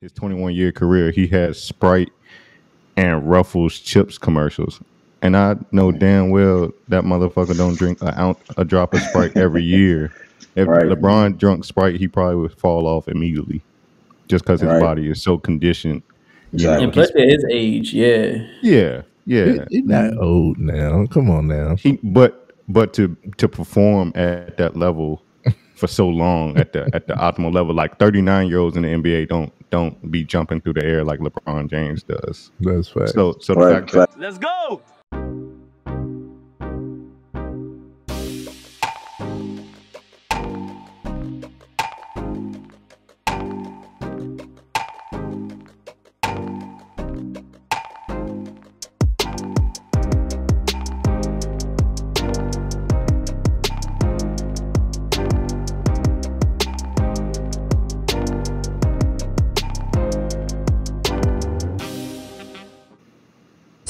his 21 year career, he had Sprite and Ruffles chips commercials. And I know damn well that motherfucker don't drink a ounce, a drop of Sprite every year. If Right. LeBron drunk Sprite, he probably would fall off immediately, just because his Right. body is so conditioned. You Exactly. And plus, at his age, yeah. yeah, yeah. He, he not old now. Come on now. He, but but to to perform at that level for so long at the at the optimal level, like 39 year olds in the NBA don't don't be jumping through the air like LeBron James does. That's right. So so the Right, fact that fact. Let's go.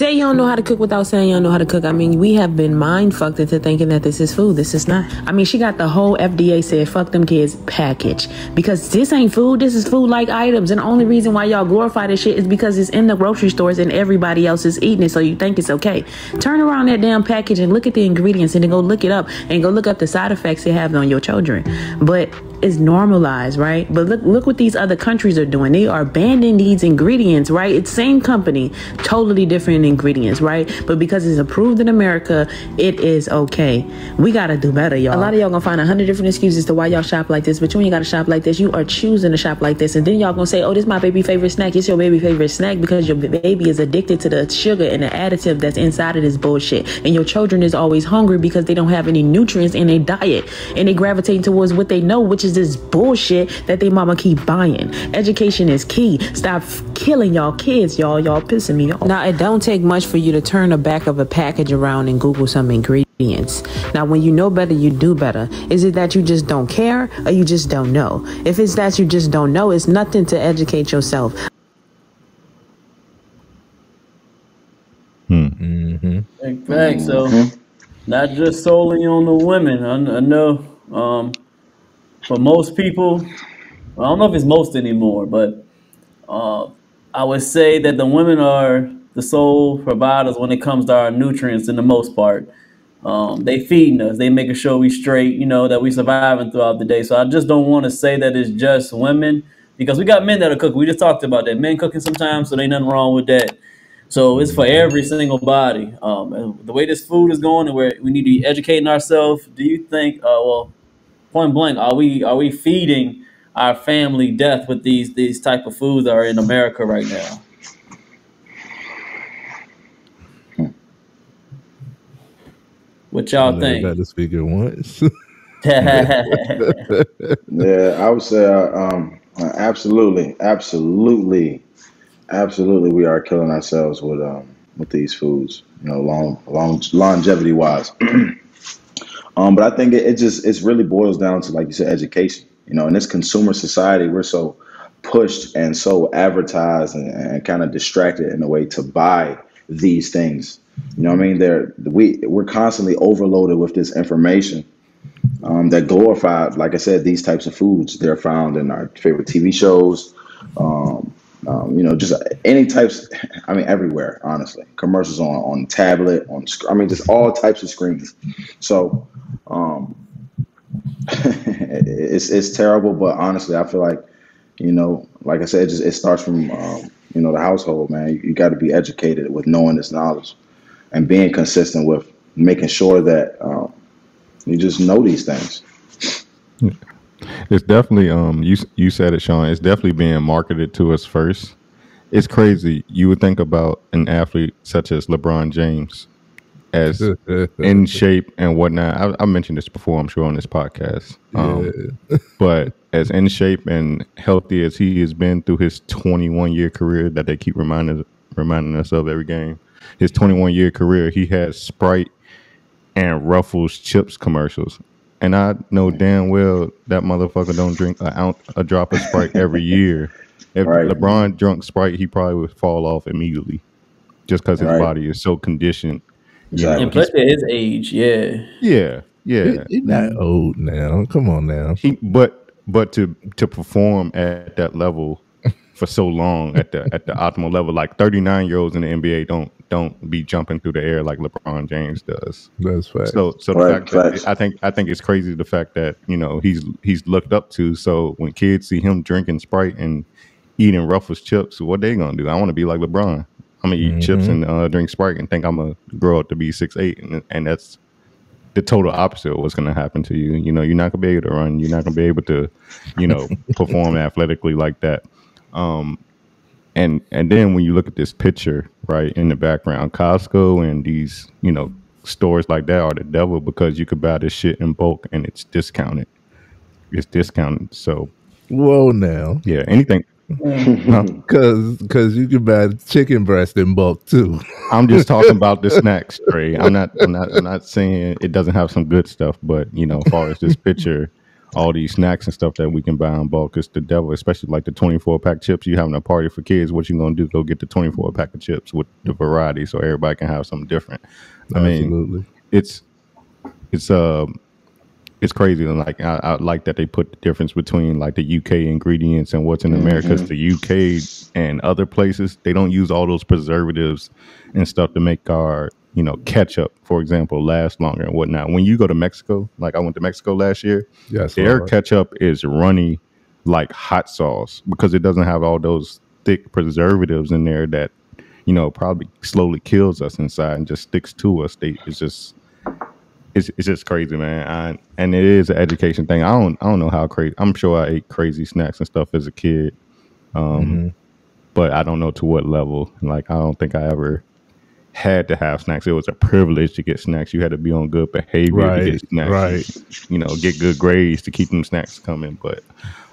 Say don't know how to cook without saying don't know how to cook. I mean, we have been mind fucked into thinking that this is food. This is not. I mean, she got the whole FDA said fuck them kids package because this ain't food. This is food like items, and the only reason why y'all glorify this shit is because it's in the grocery stores and everybody else is eating it, so you think it's okay. Turn around that damn package and look at the ingredients and then go look it up and go look up the side effects it have on your children. But it's normalized, right? But look look what these other countries are doing. They are banning these ingredients, right? It's same company, totally different ingredients, right? But because it's approved in America, it is okay. We gotta do better, y'all. A lot of y'all gonna find a hundred different excuses to why y'all shop like this, but when you ain't gotta shop like this. You are choosing to shop like this, and then y'all gonna say, "Oh, this my baby favorite snack." It's your baby favorite snack because your baby is addicted to the sugar and the additive that's inside of this bullshit, and your children is always hungry because they don't have any nutrients in their diet, and they gravitate towards what they know, which is this bullshit that they mama keep buying. Education is key. Stop killing y'all kids, y'all. Y'all pissing me off. Now, it don't take much for you to turn the back of a package around and Google some ingredients. Now, when you know better, you do better. Is it that you just don't care or you just don't know? If it's that you just don't know, it's nothing to educate yourself. Hmm. Mm-hmm. In fact, so mm-hmm. not just solely on the women. I, I know um, for most people, I don't know if it's most anymore, but uh, I would say that the women are the sole providers when it comes to our nutrients in the most part. Um, they feeding us, they making sure we straight, you know, that we surviving throughout the day. So I just don't want to say that it's just women because we got men that are cooking. We just talked about that. Men cooking sometimes, so there ain't nothing wrong with that. So it's for every single body. Um, the way this food is going, and where we need to be educating ourselves. Do you think, uh, well, point blank, are we are we feeding our family death with these these type of foods that are in America right now? What y'all Never think? got to speak at once. Yeah, I would say uh, um, uh, absolutely, absolutely, absolutely. We are killing ourselves with um, with these foods. You know, long, long longevity wise. um, but I think it, it just it's really boils down to like you said, education. You know, in this consumer society, we're so pushed and so advertised and, and kind of distracted in a way to buy these things. You know I mean? They're we we're constantly overloaded with this information um, that glorify, like I said, these types of foods. They're found in our favorite TV shows, um, um, you know, just any types. I mean, everywhere. Honestly, commercials on on tablet, on I mean, just all types of screens. So, it's it's terrible, but honestly, I feel like, you know, like I said, it just it starts from um, you know the household, man. You, you got to be educated with knowing this knowledge and being consistent with making sure that um, you just know these things. it's definitely um you you said it, Shawn. It's definitely being marketed to us first. It's crazy. You would think about an athlete such as LeBron James as in shape and whatnot. I, I mentioned this before, I'm sure, on this podcast. Um, but as in shape and healthy as he has been through his 21 year career that they keep reminding reminding us of every game, his 21 year career, he has Sprite and Ruffles chips commercials. And I know damn well that motherfucker don't drink a ounce, a drop of Sprite every year. If Right. LeBron drunk Sprite, he probably would fall off immediately, just because his Right. body is so conditioned. You know, Exactly. And plus, at his age, yeah. yeah, yeah. He, he not old now. Come on now. He, but but to to perform at that level for so long at the at the optimal level. Like 39 year olds in the NBA don't don't be jumping through the air like LeBron James does. That's fact. So so the Right, fact that. I think I think it's crazy the fact that you know he's he's looked up to. So when kids see him drinking Sprite and eating Ruffles chips, what they gonna do? I want to be like LeBron. I'm gonna eat chips Mhm. and uh, drink Sprite and think I'm gonna grow up to be six eight, and, and that's the total opposite of what's gonna happen to you. You know, you're not gonna be able to run. You're not gonna be able to, you know, perform athletically like that. Um, and and then when you look at this picture right in the background, Costco and these you know stores like that are the devil because you could buy this shit in bulk and it's discounted. It's discounted. So Whoa, now, yeah, anything. Huh? cause cause you can buy chicken breast in bulk too. I'm just talking about the snacks, Trey. I'm not. I'm not. I'm not saying it doesn't have some good stuff, but you know, as far as this picture, all these snacks and stuff that we can buy in bulk is the devil. Especially like the 24 pack chips. You having a party for kids? What you gonna do? Go get the 24 pack of chips with the variety, so everybody can have something different. I mean, it's it's uh it's crazy and like I, I like that they put the difference between like the UK ingredients and what's in America. 'cause the UK and other places they don't use all those preservatives and stuff to make our you know ketchup, for example, last longer and whatnot. When you go to Mexico, like I went to Mexico last year, Yes, their Lord. ketchup is runny like hot sauce because it doesn't have all those thick preservatives in there that you know probably slowly kills us inside and just sticks to us. They it's just it's, it's just crazy, man. I, and it is an education thing. I don't I don't know how crazy. I'm sure I ate crazy snacks and stuff as a kid, um, Mhm. but I don't know to what level. Like I don't think I ever had to have snacks. It was a privilege to get snacks. You had to be on good behavior to Right, get snacks. right. You know, get good grades to keep them snacks coming. But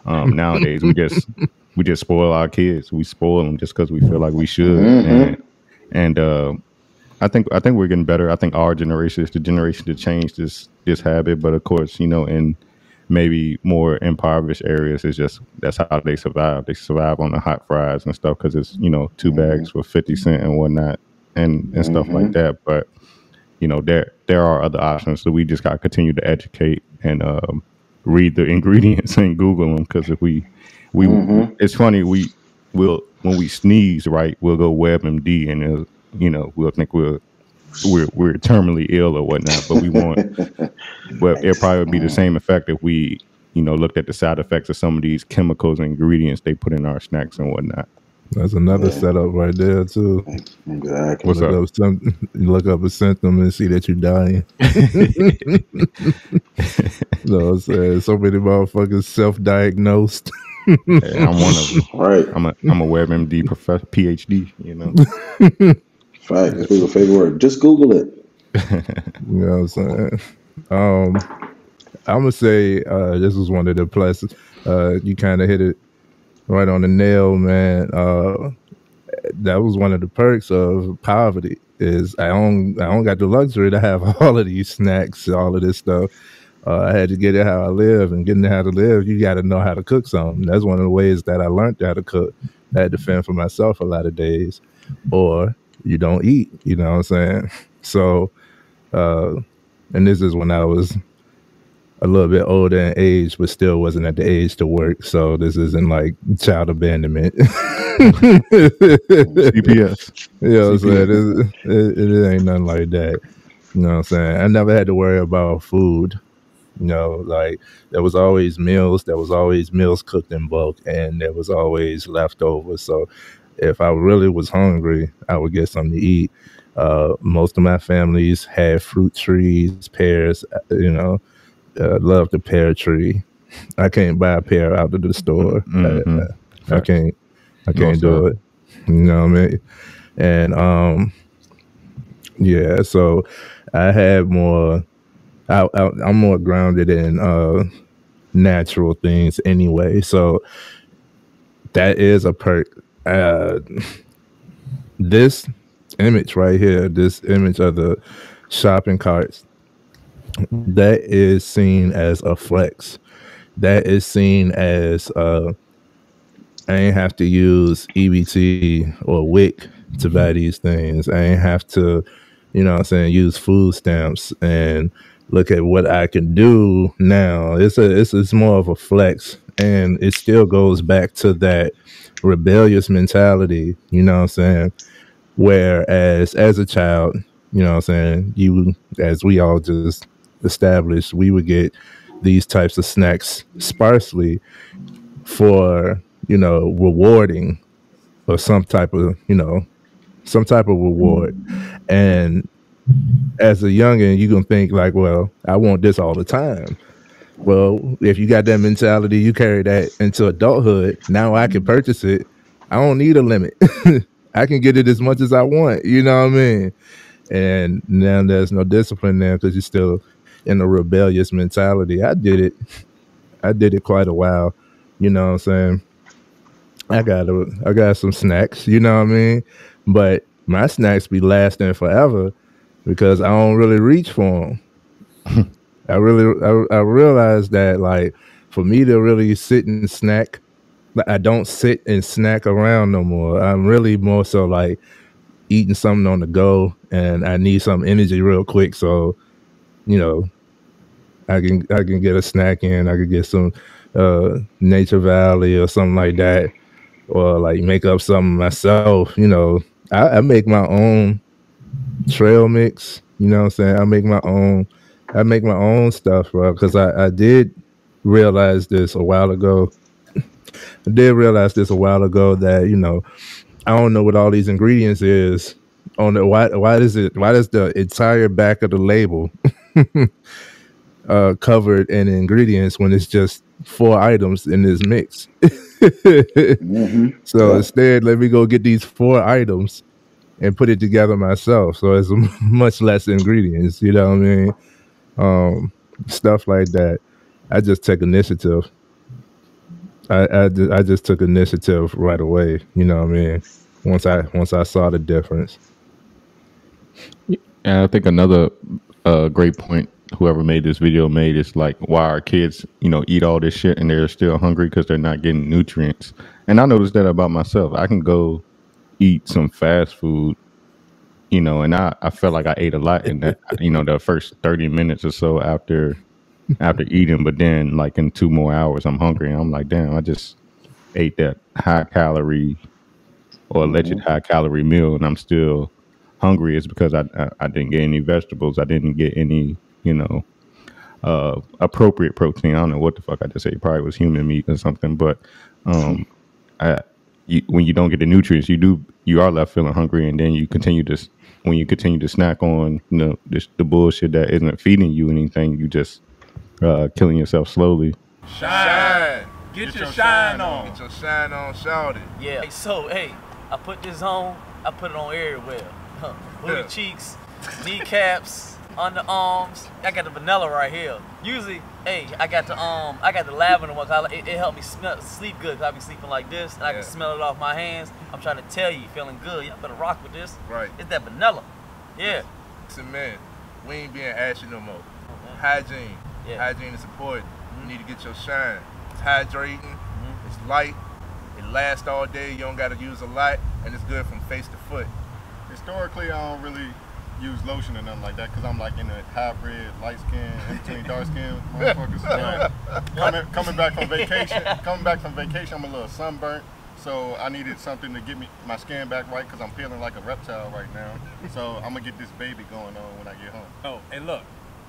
um, nowadays we just we just spoil our kids. We spoil them just because we feel like we should. And, and uh, I think I think we're getting better. I think our generation is the generation to change this this habit. But of course, you know, in maybe more impoverished areas, it's just that's how they survive. They survive on the hot fries and stuff because it's you know 2 mm-hmm. bags for fifty cent and whatnot and and stuff like mm-hmm. that. But you know, there there are other options. So we just got to continue to educate and um, read the ingredients and Google them because if we we mm-hmm. it's funny we will when we sneeze right we'll go WebMD and it'll, you know we'll think we're we're we're terminally ill or whatnot, but we want but it'll probably be the same effect if we you know looked at the side effects of some of these chemicals and ingredients they put in our snacks and whatnot. That's another setup right there too. Exactly. What's look up? up some, look up a symptom and see that you're dying. no, I'm saying uh, so many motherfuckers self-diagnosed. Yeah, I'm one of them. Right. I'm a I'm a WebMD professor, PhD. You know. Fact. That's people's favorite word. Just Google it. You know what I'm saying? Um, I'm gonna say uh, this was one of the pluses. Uh, you kind of hit it right on the nail, man. Uh, that was one of the perks of poverty. Is I don't I don't got the luxury to have all of these snacks, all of this stuff. Uh, I had to get it how I live, and getting how to live, you got to know how to cook something. That's one of the ways that I learned how to cook. I had to fend for myself a lot of days, or you don't eat. You know what I'm saying? So uh, and this is when I was a little bit older in age, but still wasn't at the age to work. So this isn't like child abandonment. CPS. You know what I'm saying? It, it, it ain't nothing like that. You know what I'm saying? I never had to worry about food. You know, like there was always meals, there was always meals cooked in bulk, and there was always leftovers. So if I really was hungry, I would get something to eat. Uh, most of my families had fruit trees, pears, uh, you know, uh, love the pear tree. I can't buy a pear out of the store. Mhm. I, I can't. I can't do it. You know what I mean? And um, yeah. So I had more. I, I, I'm more grounded in uh, natural things anyway. So that is a perk. Uh, this image right here, this image of the shopping carts, that is seen as a flex. That is seen as uh, I ain't have to use EBT or WIC to buy these things. I ain't have to, you know what I'm saying, use food stamps and look at what I can do now. It's a it's it's more of a flex and it still goes back to that rebellious mentality. You know what I'm saying? Whereas as a child, you know what I'm saying, you as we all just established, we would get these types of snacks sparsely for you know rewarding or some type of you know some type of reward and as a youngin you gonna think like well i want this all the time well if you got that mentality you carry that into adulthood. Now i can mm-hmm. purchase it. I don't need a limit. I can get it as much as i want you know what i mean? And now there's no discipline there because you're still in a rebellious mentality. I did it. I did it quite a while you know what i'm saying? I got a, I got some snacks, you know what I mean? But my snacks be lasting forever because I don't really reach for them. I really I, I realized that like for me to really sit and snack, I don't sit and snack around no more. I'm really more so like eating something on the go, and I need some energy real quick. So, you know, I can I can get a snack in. I could get some uh, Nature Valley or something like that or like make up something myself. You know, I, I make my own trail mix. You know what I'm saying? I make my own. I make my own stuff, bro. Because I, I did realize this a while ago. I did realize this a while ago that you know I don't know what all these ingredients is on the why why is it why does the entire back of the label uh covered in ingredients when it's just four items in this mix. mm-hmm. So yeah. instead, let me go get these four items and put it together myself. So it's much less ingredients. You know what I mean? Um, stuff like that. I just take initiative. I, I, I just took initiative right away. You know what I mean? Once I once I saw the difference. And I think another uh, great point whoever made this video made is like why our kids you know eat all this shit and they're still hungry because they're not getting nutrients and i noticed that about myself i can go eat some fast food you know and i i felt like i ate a lot in that you know the first 30 minutes or so after after eating but then like in two more hours i'm hungry and i'm like damn i just ate that high calorie or alleged mm-hmm. high calorie meal and i'm still hungry it's because I, I, I didn't get any vegetables i didn't get any you know, uh, appropriate protein. I don't know what the fuck I just. It probably was human meat or something. But um, I, you, when you don't get the nutrients, you do you are left feeling hungry, and then you continue to when you continue to snack on you know this, the bullshit that isn't feeding you anything. You just uh, killing yourself slowly. Shine. Get, Get your, your, shine, on. Get your shine on, shout it. Yeah. Hey, So hey, I put this on. I put it on everywhere. Huh. Booty yeah. cheeks, kneecaps underarms. I got the vanilla right here. Usually, hey, I got the um, I got the lavender one. Cause it, it helped me smell, sleep good. Cause I be sleeping like this, and I yeah. can smell it off my hands. I'm trying to tell you, feeling good. Y'all better rock with this. Right. It's that vanilla. Yeah. Listen, man, we ain't being ashy no more. Okay. Hygiene. Yeah. Hygiene is important. Mm-hmm. You need to get your shine. It's hydrating. Mm-hmm. It's light. It lasts all day. You don't got to use a lot, and it's good from face to foot. Historically, I don't really use lotion or nothing like that because I'm like in a hybrid, light skin, in between dark skin motherfuckers. coming, coming back from vacation, coming back from vacation, I'm a little sunburnt. So I needed something to get me my skin back right because I'm feeling like a reptile right now. So I'm gonna get this baby going on when I get home. Oh, and look,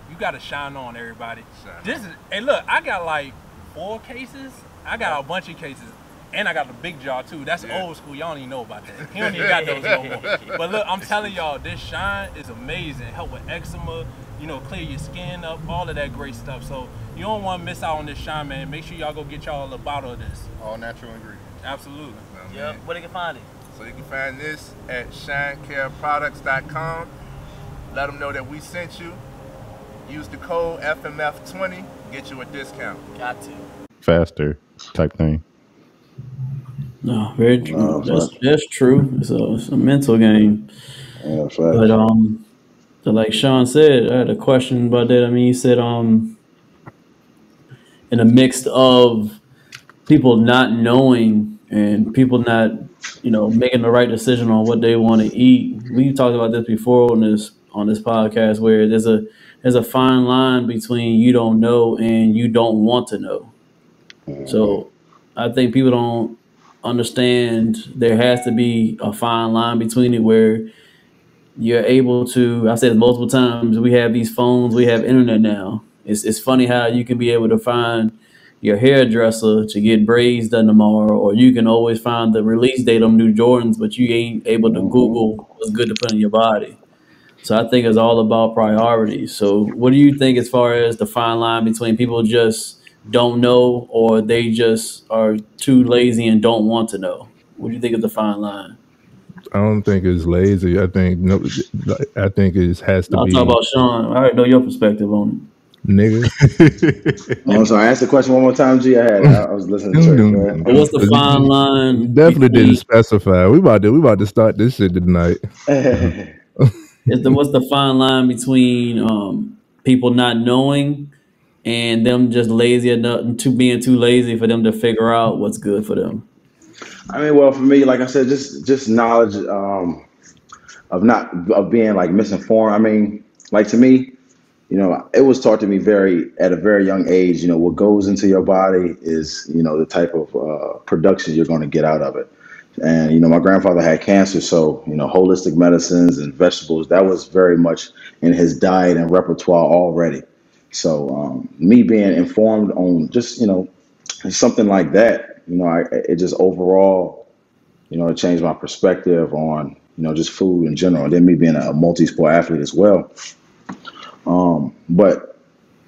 you gotta shine on everybody. Shine this is, hey look, I got like four cases. I got a bunch of cases. And I got the big jaw too. That's yeah. old school. Y'all don't even know about that. He don't even got those no more. But look, I'm telling y'all, this shine is amazing. Help with eczema, you know, clear your skin up, all of that great stuff. So you don't want to miss out on this shine, man. Make sure y'all go get y'all a bottle of this. All natural ingredients. Absolutely. Yep. Where they can find it? So you can find this at shinecareproducts.com. Let them know that we sent you. Use the code FMF20, get you a discount. Got to. Faster type thing. No, very true. that's that's true. It's a, it's a mental game. Yeah, but um, so like Shawn said, I had a question about that. I mean, he said um, in a mix of people not knowing and people not, you know, making the right decision on what they want to eat. We talked about this before on this on this podcast, where there's a there's a fine line between you don't know and you don't want to know. So I think people don't understand there has to be a fine line between it where you're able to. I've said multiple times. We have these phones. We have internet now. It's it's funny how you can be able to find your hairdresser to get braids done tomorrow, or you can always find the release date on new Jordans, but you ain't able to Google what's good to put in your body. So I think it's all about priorities. So what do you think as far as the fine line between people just don't know or they just are too lazy and don't want to know? What do you think is the fine line? I don't think it's lazy. I think no. I think it has to be. I'll be. talk about Shawn. I already know your perspective on it, nigga. I'm sorry. Ask the question one more time, G. I had. I was listening to it. Go What's the fine line? You definitely between- didn't specify. We about to we about to start this shit tonight. the what's the fine line between um, people not knowing and them just lazy enough to being too lazy for them to figure out what's good for them? I mean, well, for me, like I said, just just knowledge um, of not of being like misinformed. I mean, like to me, you know, it was taught to me very at a very young age. You know, what goes into your body is you know the type of uh, production you're going to get out of it. And you know, my grandfather had cancer, so you know, holistic medicines and vegetables that was very much in his diet and repertoire already. So um, me being informed on just you know something like that, you know, I, it just overall, you know, it changed my perspective on you know just food in general. And then me being a multi-sport athlete as well. Um, but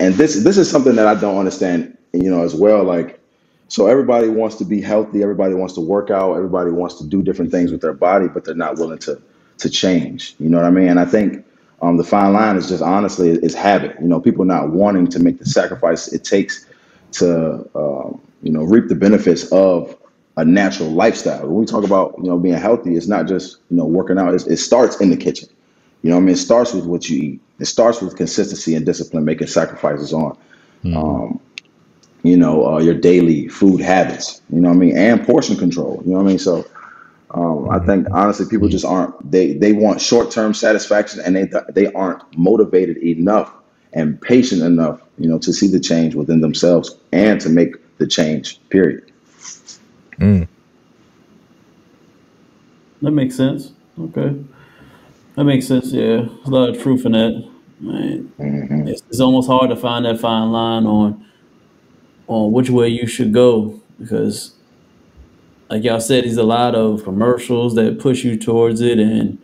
and this this is something that I don't understand, you know, as well. Like, so everybody wants to be healthy, everybody wants to work out, everybody wants to do different things with their body, but they're not willing to to change. You know what I mean? And I think um, the fine line is just honestly is habit. You know, people not wanting to make the sacrifice it takes to um, you know reap the benefits of a natural lifestyle. When we talk about you know being healthy, it's not just you know working out. It's, it starts in the kitchen. You know, what I mean, it starts with what you eat. It starts with consistency and discipline, making sacrifices on, um, you know, uh, your daily food habits. You know, what I mean, and portion control. You know, what I mean. So, um, I think honestly, people just aren't. They they want short term satisfaction, and they they aren't motivated enough and patient enough, you know, to see the change within themselves and to make the change. Period. Mm. That makes sense. Okay, that makes sense. Yeah, there's a lot of truth in that. Man, it's, it's almost hard to find that fine line on on which way you should go because, like y'all said, there's a lot of commercials that push you towards it, and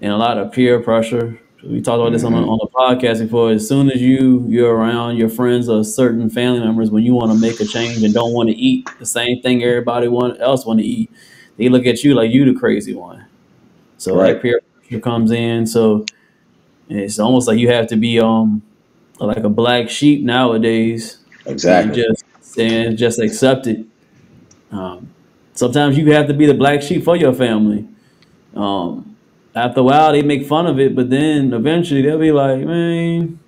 and a lot of peer pressure. We talked about this on the, on the podcast before. As soon as you you're around your friends or certain family members, when you want to make a change and don't want to eat the same thing everybody want, else want to eat, they look at you like you the crazy one. So Right. that peer pressure comes in. So it's almost like you have to be um like a black sheep nowadays. Exactly. And just and just accept it. Um, sometimes you have to be the black sheep for your family. Um, after a while, they make fun of it, but then eventually they'll be like, man,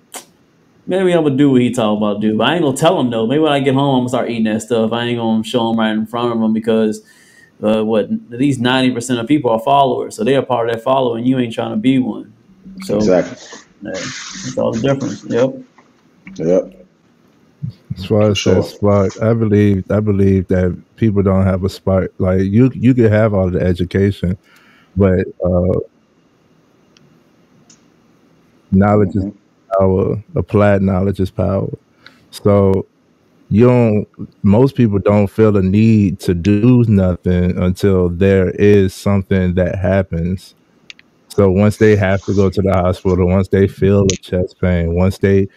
maybe I'm gonna do what he talking about to do. But I ain't gonna tell him though. Maybe when I get home, I'm gonna start eating that stuff. I ain't gonna show him right in front of him because uh, what at least ninety percent of people are followers, so they're a part of that following. You ain't trying to be one. So Exactly. yeah, that's all the difference. Yep. Yep. As far as Sure. that spark, I believe I believe that people don't have a spark. Like you, you could have all the education, but uh, knowledge is power. Applied knowledge is power. So you don't. Most people don't feel the need to do nothing until there is something that happens. So once they have to go to the hospital, once they feel a chest pain, once they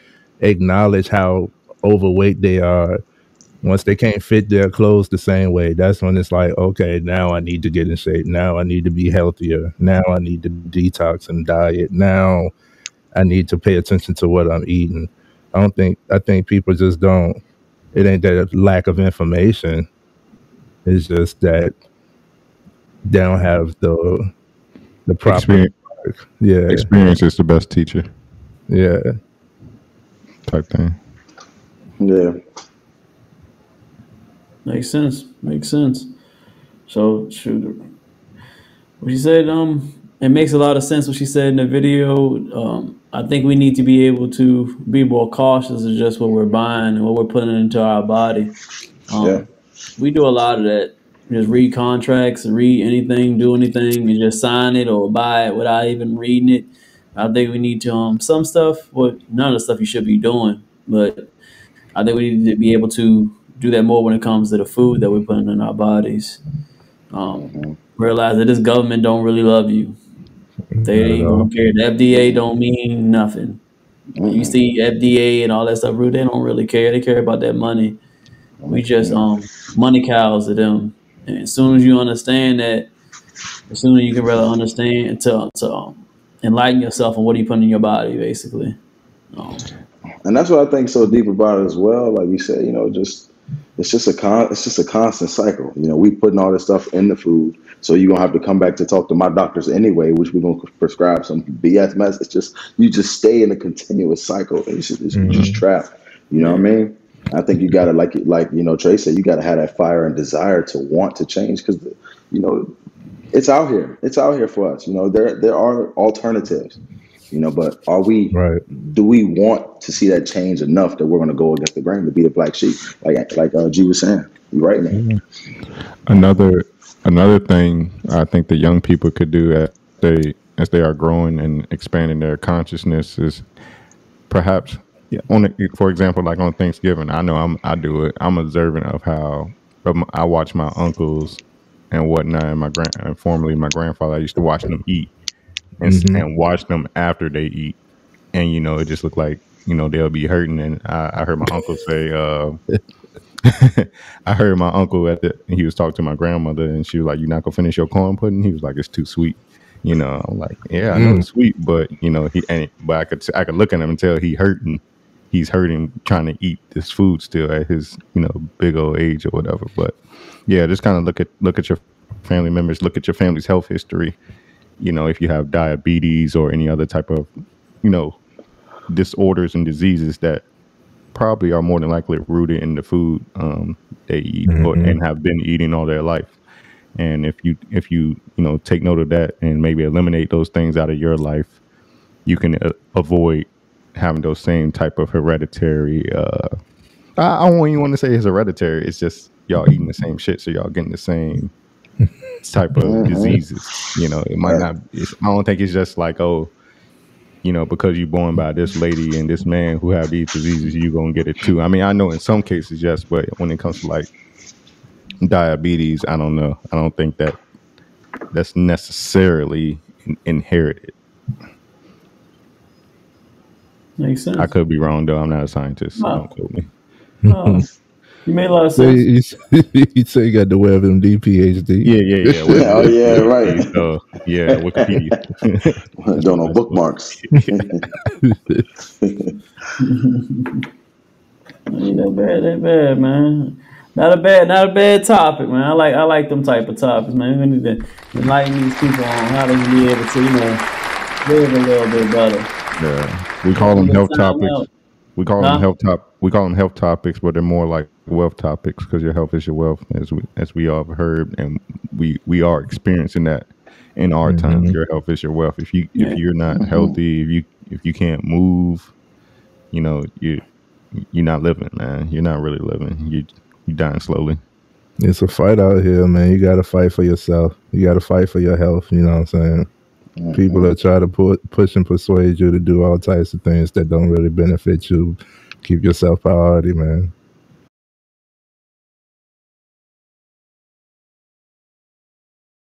acknowledge how overweight they are, once they can't fit their clothes the same way, that's when it's like, okay, now I need to get in shape. Now I need to be healthier. Now I need to detox and diet. Now I need to pay attention to what I'm eating. I don't think I think people just don't. It ain't that lack of information. It's just that they don't have the the proper Experience, yeah experience is the best teacher yeah. type thing. Yeah. Makes sense. Makes sense. So shoot. What she said, um, it makes a lot of sense what she said in the video. Um, I think we need to be able to be more cautious of just what we're buying and what we're putting into our body. Um, Yeah. we do a lot of that just read contracts, read anything, do anything, and just sign it or buy it without even reading it. I think we need to um some stuff. Well, none of the stuff you should be doing, but I think we need to be able to do that more when it comes to the food that we're putting in our bodies. Um, realize that this government don't really love you. They don't care. The FDA don't mean nothing. You see FDA and all that stuff, they don't really care. They care about that money. We just um money cows to them. And as soon as you understand that, as soon as you can really understand to to um, enlighten yourself on what you put in your body, basically. Um, and that's what I think so deep about it as well. Like you said, you know, just it's just a con it's just a constant cycle. You know, we putting all this stuff in the food, so you're gonna have to come back to talk to my doctors anyway, which we're gonna prescribe some BS mess. It's just you just stay in a continuous cycle. It's just, it's mm-hmm. just trapped. You know what I mean? I think you gotta like like you know Trey said, you gotta have that fire and desire to want to change because you know it's out here. It's out here for us. You know there there are alternatives you know. But are we? Right. Do we want to see that change enough that we're going to go against the grain to be the black sheep, like like uh, G was saying? you're right, man. Another another thing I think the young people could do as they as they are growing and expanding their consciousness is perhaps yeah, on for example like on Thanksgiving I know I'm I do it I'm observant of how I watch my uncles and whatnot and my grand and formerly my grandfather I used to watch them eat and, mm-hmm. and watch them after they eat. And you know, it just looked like you know they'll be hurting. And I, I heard my uncle say, uh, I heard my uncle at the he was talking to my grandmother, and she was like, "You're not gonna finish your corn pudding." He was like, "It's too sweet." You know, I'm like, "Yeah, I know mm. it's sweet, but you know, he and but I could I could look at him and tell he hurting." He's hurting trying to eat this food still at his, you know, big old age or whatever. But yeah, just kind of look at look at your family members, look at your family's health history, you know, if you have diabetes or any other type of, you know, disorders and diseases that probably are more than likely rooted in the food um, they eat mm-hmm. or, and have been eating all their life. And if you if you you know take note of that and maybe eliminate those things out of your life, you can uh, avoid having those same type of hereditary. Uh, I, I don't even want to say it's hereditary. It's just y'all eating the same shit, so y'all getting the same type of mm-hmm. diseases. You know, it might not. I don't think it's just like oh, you know, because you're born by this lady and this man who have these diseases, you're gonna get it too. I mean, I know in some cases yes, but when it comes to like diabetes, I don't know. I don't think that that's necessarily in- inherited. Makes sense. I could be wrong though. I'm not a scientist. So don't quote me. Oh. You made a lot of sense. you say you got the WebMD PhD. Yeah, yeah, yeah. oh, yeah, right. So, yeah, Wikipedia. Don't know bookmarks. ain't that bad, that bad, man. Not a bad, not a bad topic, man. I like, I like them type of topics, man. We need to enlighten these people on how they can be able to, you know, live a little bit better. Yeah, we call them health topics. Out. We call huh? them health top. We call them health topics, but they're more like wealth topics because your health is your wealth, as we as we all have heard, and we we are experiencing that in our mm-hmm. times. Your health is your wealth. If you if you're not mm-hmm. healthy, if you if you can't move, you know you you're not living, man. You're not really living. You you dying slowly. It's a fight out here, man. You got to fight for yourself. You got to fight for your health. You know what I'm saying? Mm-hmm. People that try to put push and persuade you to do all types of things that don't really benefit you. Keep yourself priority, man.